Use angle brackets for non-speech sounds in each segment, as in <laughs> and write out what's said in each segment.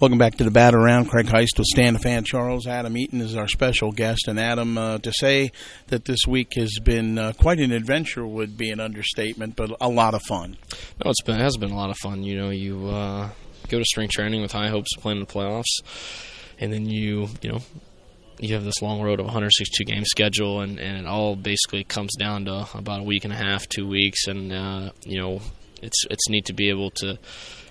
Welcome back to the Bat Around. Craig Heist with Stan Fan Charles. Adam Eaton is our special guest. And Adam, uh, to say that this week has been uh, quite an adventure would be an understatement, but a lot of fun. No, it's been it has been a lot of fun. You know, you uh, go to spring training with high hopes of playing the playoffs, and then you you know you have this long road of 162 game schedule, and, and it all basically comes down to about a week and a half, two weeks, and uh, you know it's it's neat to be able to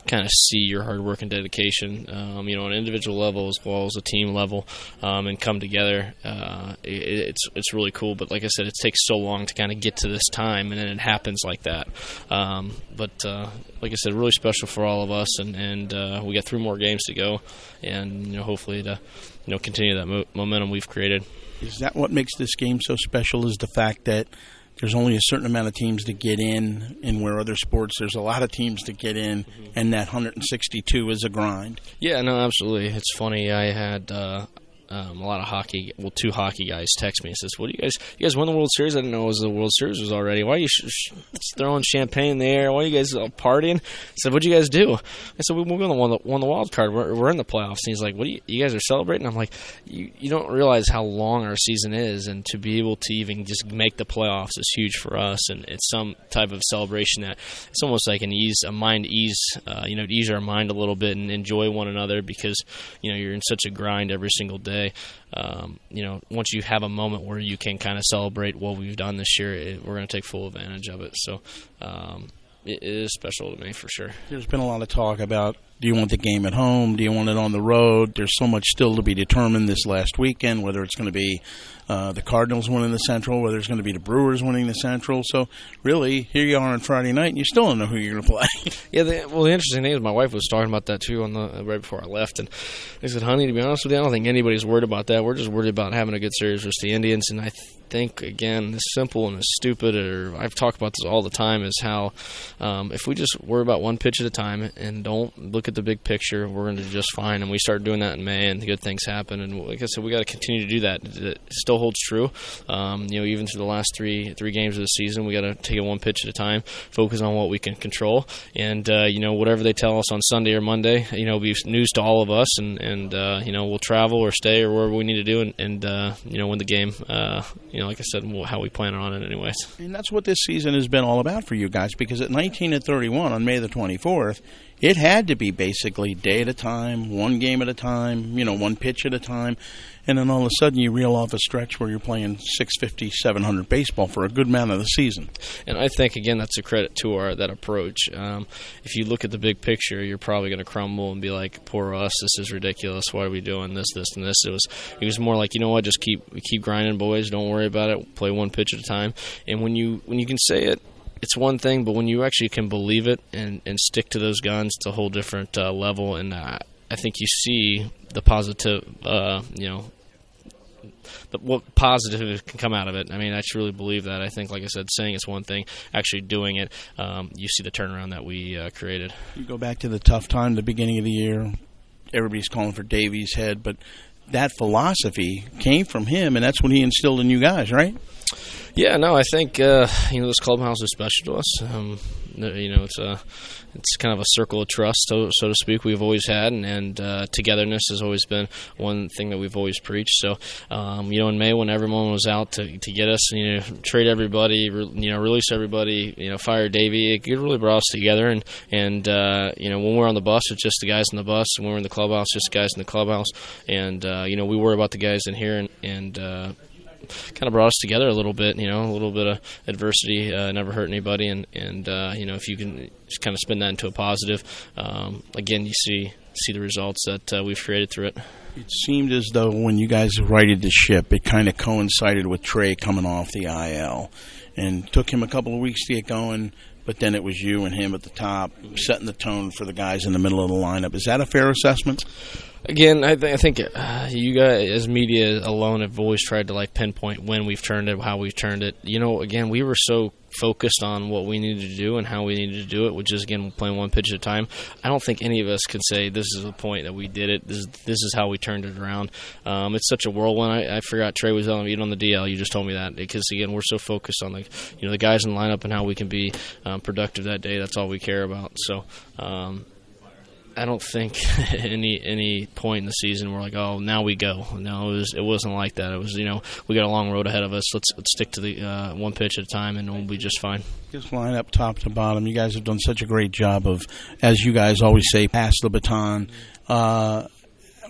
kind of see your hard work and dedication, um, you know, on an individual level as well as a team level, um, and come together. Uh, it, it's it's really cool. But like I said, it takes so long to kind of get to this time, and then it happens like that. Um, but uh, like I said, really special for all of us, and and uh, we got three more games to go, and you know, hopefully to you know continue that mo- momentum we've created. Is that what makes this game so special? Is the fact that there's only a certain amount of teams to get in, and where other sports there's a lot of teams to get in, mm-hmm. and that 162 is a grind. Yeah, no, absolutely. It's funny. I had uh, um, a lot of hockey, well, two hockey guys text me and says, "What do you guys? You guys won the World Series? I didn't know it was the World Series was already. Why are you sh- throwing champagne in the air? Why are you guys all partying?" I said, "What'd you guys do?" I said, "We won the, won the wild card. We're, we're in the playoffs." And he's like, "What do you, you guys are celebrating?" I'm like, "You you don't realize how long our season is, and to be able to even just make the playoffs is huge for us, and it's some type of celebration that it's almost like an ease, a mind ease, uh, you know, ease our mind a little bit and enjoy one another because you know you're in such a grind every single day." Um, you know, once you have a moment where you can kind of celebrate what we've done this year, it, we're going to take full advantage of it. So um, it, is special to me for sure. There's been a lot of talk about do you want the game at home? Do you want it on the road? There's so much still to be determined this last weekend, whether it's going to be uh, the Cardinals winning the Central, whether it's going to be the Brewers winning the Central. So, really, here you are on Friday night, and you still don't know who you're going to play. <laughs> yeah, the, well, the interesting thing is my wife was talking about that too on the right before I left, and I said, "Honey, to be honest with you, I don't think anybody's worried about that. We're just worried about having a good series versus the Indians." And I think again, as simple and as stupid, or I've talked about this all the time, is how um, if we just worry about one pitch at a time and don't look at the big picture, we're going to do just fine. And we start doing that in May, and good things happen. And like I said, we got to continue to do that. It still holds true. Um, you know, even through the last three three games of the season, we got to take it one pitch at a time, focus on what we can control, and uh, you know, whatever they tell us on Sunday or Monday, you know, be news to all of us. And and uh, you know, we'll travel or stay or wherever we need to do, and, and uh, you know, win the game. Uh, you know, like I said, how we plan on it, anyways. And that's what this season has been all about for you guys, because at night 1931, on May the 24th, it had to be basically day at a time, one game at a time, you know, one pitch at a time. And then all of a sudden you reel off a stretch where you're playing 650, 700 baseball for a good amount of the season. And I think, again, that's a credit to our that approach. Um, if you look at the big picture, you're probably going to crumble and be like, poor us, this is ridiculous. Why are we doing this, this, and this? It was it was more like, you know what, just keep keep grinding, boys. Don't worry about it. Play one pitch at a time. And when you when you can say it it's one thing, but when you actually can believe it and, and stick to those guns, it's a whole different uh, level. And uh, I think you see the positive, uh, you know, the, what positive can come out of it. I mean, I truly believe that. I think, like I said, saying it's one thing, actually doing it, um, you see the turnaround that we uh, created. You go back to the tough time, the beginning of the year. Everybody's calling for Davey's head, but that philosophy came from him, and that's what he instilled in you guys, right? Yeah, no, I think uh, you know this clubhouse is special to us. Um, you know, it's a it's kind of a circle of trust, so, so to speak. We've always had, and, and uh, togetherness has always been one thing that we've always preached. So, um, you know, in May when everyone was out to, to get us, you know, trade everybody, re, you know, release everybody, you know, fire Davey, it really brought us together. And and uh, you know, when we're on the bus, it's just the guys in the bus, and when we're in the clubhouse, just guys in the clubhouse. And uh, you know, we worry about the guys in here, and and uh, kind of brought us together a little bit. You know, a little bit of adversity uh, never hurt anybody, and and uh, you know if you can just kind of spin that into a positive, um, again you see see the results that uh, we've created through it. It seemed as though when you guys righted the ship, it kind of coincided with Trea coming off the IL, and took him a couple of weeks to get going. But then it was you and him at the top, setting the tone for the guys in the middle of the lineup. Is that a fair assessment? Again, I, th- I think uh, you guys, as media alone, have always tried to like pinpoint when we've turned it, how we've turned it. You know, again, we were so focused on what we needed to do and how we needed to do it, which is again playing one pitch at a time. I don't think any of us can say this is the point that we did it. This is, this is how we turned it around. Um, it's such a whirlwind. I, I forgot Trea was on on the DL. You just told me that because again we're so focused on the you know the guys in the lineup and how we can be um, productive that day. That's all we care about. So. Um, I don't think <laughs> any any point in the season we're like, oh, now we go. No, it was it wasn't like that. It was you know we got a long road ahead of us. Let's let's stick to the uh, one pitch at a time, and we'll be just fine. Just line up top to bottom. You guys have done such a great job of, as you guys always say, pass the baton. Uh,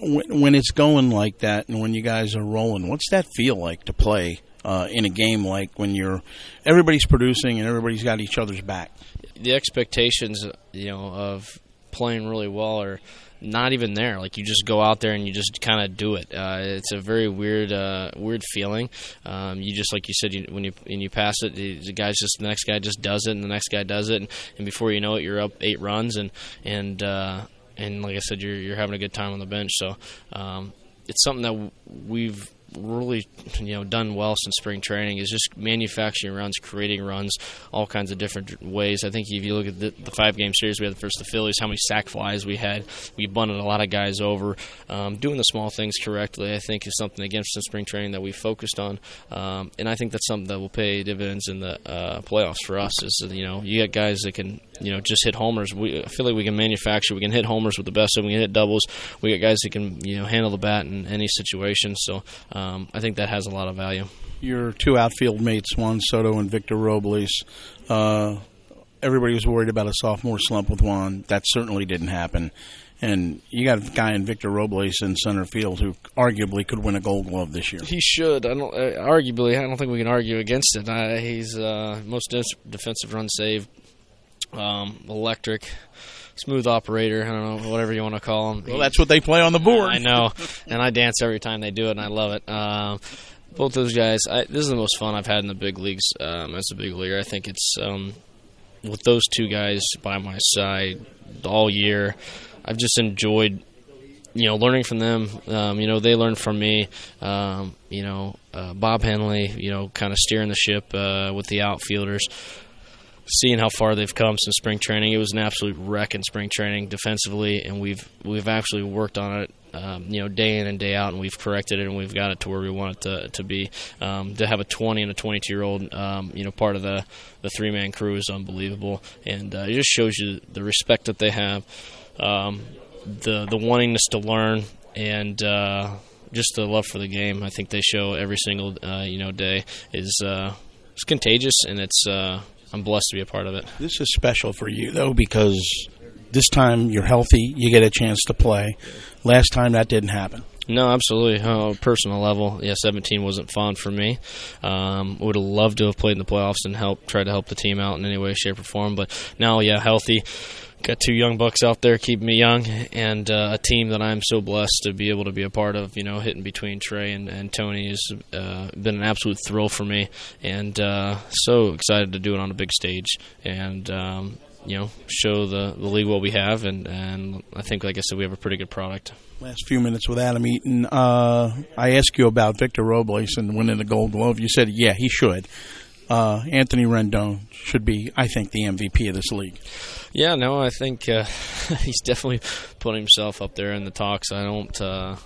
when, when it's going like that, and when you guys are rolling, what's that feel like to play? Uh, in a game like when you're everybody's producing and everybody's got each other's back the expectations, you know, of playing really well are not even there. Like you just go out there and you just kind of do it. Uh, it's a very weird, uh, weird feeling. Um, you just like you said, you, when you when you pass it, the, the guy's just the next guy just does it, and the next guy does it, and, and before you know it, you're up eight runs, and and uh, and like I said, you're you're having a good time on the bench. So um, it's something that we've really you know done well since spring training is just manufacturing runs, creating runs, all kinds of different ways. I think if you look at the, the five game series we had versus the Phillies, how many sac flies we had, we bunted a lot of guys over. Um, doing the small things correctly, I think, is something again since spring training that we focused on, um, and I think that's something that will pay dividends in the uh, playoffs for us. Is you know you got guys that can you know just hit homers. We I feel like we can manufacture. We can hit homers with the best of them. We can hit doubles. We got guys that can you know handle the bat in any situation. So um, I think that has a lot of value. Your two outfield mates, Juan Soto and Victor Robles. Uh, everybody was worried about a sophomore slump with Juan. That certainly didn't happen. And you got a guy in Victor Robles in center field who arguably could win a Gold Glove this year. He should. I don't. Uh, arguably, I don't think we can argue against it. Uh, he's uh, most defensive run saved um, electric, smooth operator. I don't know, whatever you want to call him. Well, that's what they play on the board. I know, and I dance every time they do it, and I love it. Um, both those guys. I, this is the most fun I've had in the big leagues um, as a big leaguer. I think it's um, with those two guys by my side all year. I've just enjoyed you know, learning from them. Um, you know, they learned from me. Um, you know, uh, Bob Henley, you know, kind of steering the ship uh, with the outfielders seeing how far they've come since spring training. It was an absolute wreck in spring training defensively, and we've we've actually worked on it. Um, you know, day in and day out, and we've corrected it, and we've got it to where we want it to, to be. Um, to have a 20 and a 22 year old, um, you know, part of the the three man crew is unbelievable, and uh, it just shows you the respect that they have, um, the the wantingness to learn, and uh, just the love for the game. I think they show every single uh, you know day is uh, it's contagious, and it's uh, I'm blessed to be a part of it. This is special for you though because this time you're healthy, you get a chance to play. Last time that didn't happen. No, absolutely. On a personal level, yeah, 17 wasn't fun for me. Um, would have loved to have played in the playoffs and help try to help the team out in any way, shape, or form. But now, yeah, healthy got two young bucks out there keeping me young, and uh, a team that I'm so blessed to be able to be a part of. You know, hitting between Trea and, and Tony has uh, been an absolute thrill for me, and uh, so excited to do it on a big stage and. Um, you know, show the, the league what we have, and, and I think, like I said, we have a pretty good product. Last few minutes with Adam Eaton, uh, I asked you about Victor Robles and winning the Gold Glove. You said, yeah, he should uh, Anthony Rendon should be, I think, the MVP of this league. Yeah, no, I think uh, <laughs> he's definitely put himself up there in the talks. I don't. Uh,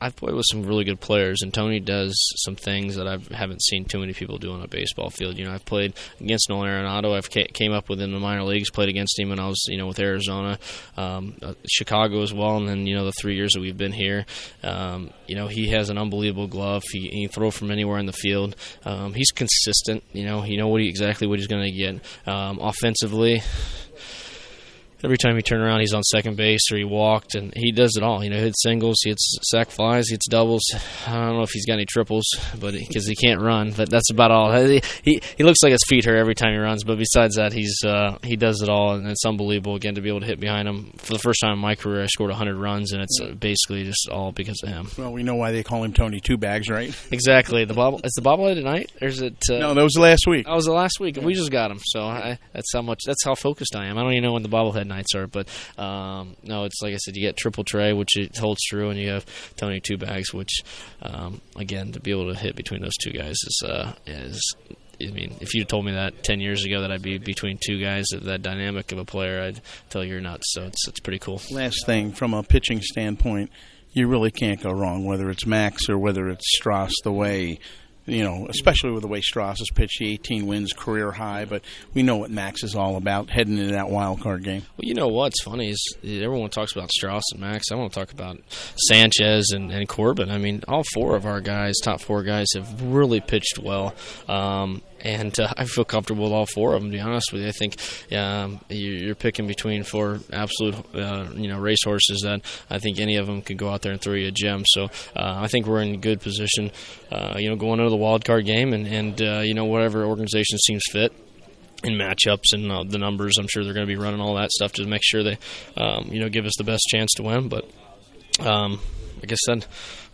I've played with some really good players, and Tony does some things that I haven't seen too many people do on a baseball field. You know, I've played against Nolan Arenado. I've came up within the minor leagues, played against him when I was, you know, with Arizona, um, uh, Chicago as well, and then you know the three years that we've been here. Um, you know, he has an unbelievable glove. He, he can throw from anywhere in the field. Um, he's consistent. You know, you know what he, exactly what he's going to get. Um, offensively, every time he turned around, he's on second base or he walked, and he does it all. You know, he hits singles, he hits sac flies, he hits doubles. I don't know if he's got any triples, but because he can't run, but that's about all. He, he, he looks like his feet hurt every time he runs, but besides that, he's uh, he does it all, and it's unbelievable again to be able to hit behind him. For the first time in my career, I scored 100 runs, and it's uh, basically just all because of him. Well, we know why they call him Tony Two Bags, right? <laughs> Exactly. The bobble is the bobblehead tonight, or is it? Uh, no, that was last week. That was the last week, and we just got him. So I, that's how much. That's how focused I am. I don't even know when the bobblehead nights are, but um, no, it's like I said, you get triple Trea, which it holds true, and you have Tony two bags, which um, again to be able to hit between those two guys is uh, is. I mean, if you told me that ten years ago that I'd be between two guys of that dynamic of a player, I'd tell you you're nuts. So it's it's pretty cool. Last thing from a pitching standpoint, you really can't go wrong. Whether it's Max or whether it's Stras, the way you know, especially with the way Stras has pitched, the 18 wins career high. But we know what Max is all about heading into that wild card game. Well, you know what's funny is everyone talks about Stras and Max. I want to talk about Sanchez and, and Corbin. I mean, all four of our guys, top four guys, have really pitched well. Um, and uh, I feel comfortable with all four of them. To be honest with you, I think um, you're picking between four absolute, uh, you know, racehorses that I think any of them could go out there and throw you a gem. So uh, I think we're in good position, uh, you know, going into the wild card game, and and uh, you know whatever organization seems fit in matchups and uh, the numbers. I'm sure they're going to be running all that stuff to make sure they, um, you know, give us the best chance to win. But um, like I said,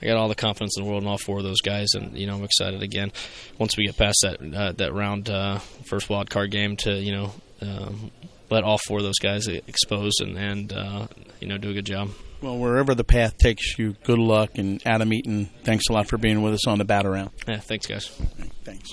I got all the confidence in the world in all four of those guys, and you know I'm excited again. Once we get past that uh, that round uh, first wild card game to you know um, let all four of those guys expose and and uh, you know do a good job. Well, wherever the path takes you, good luck. And Adam Eaton, thanks a lot for being with us on the bat around. Yeah, thanks, guys. Thanks.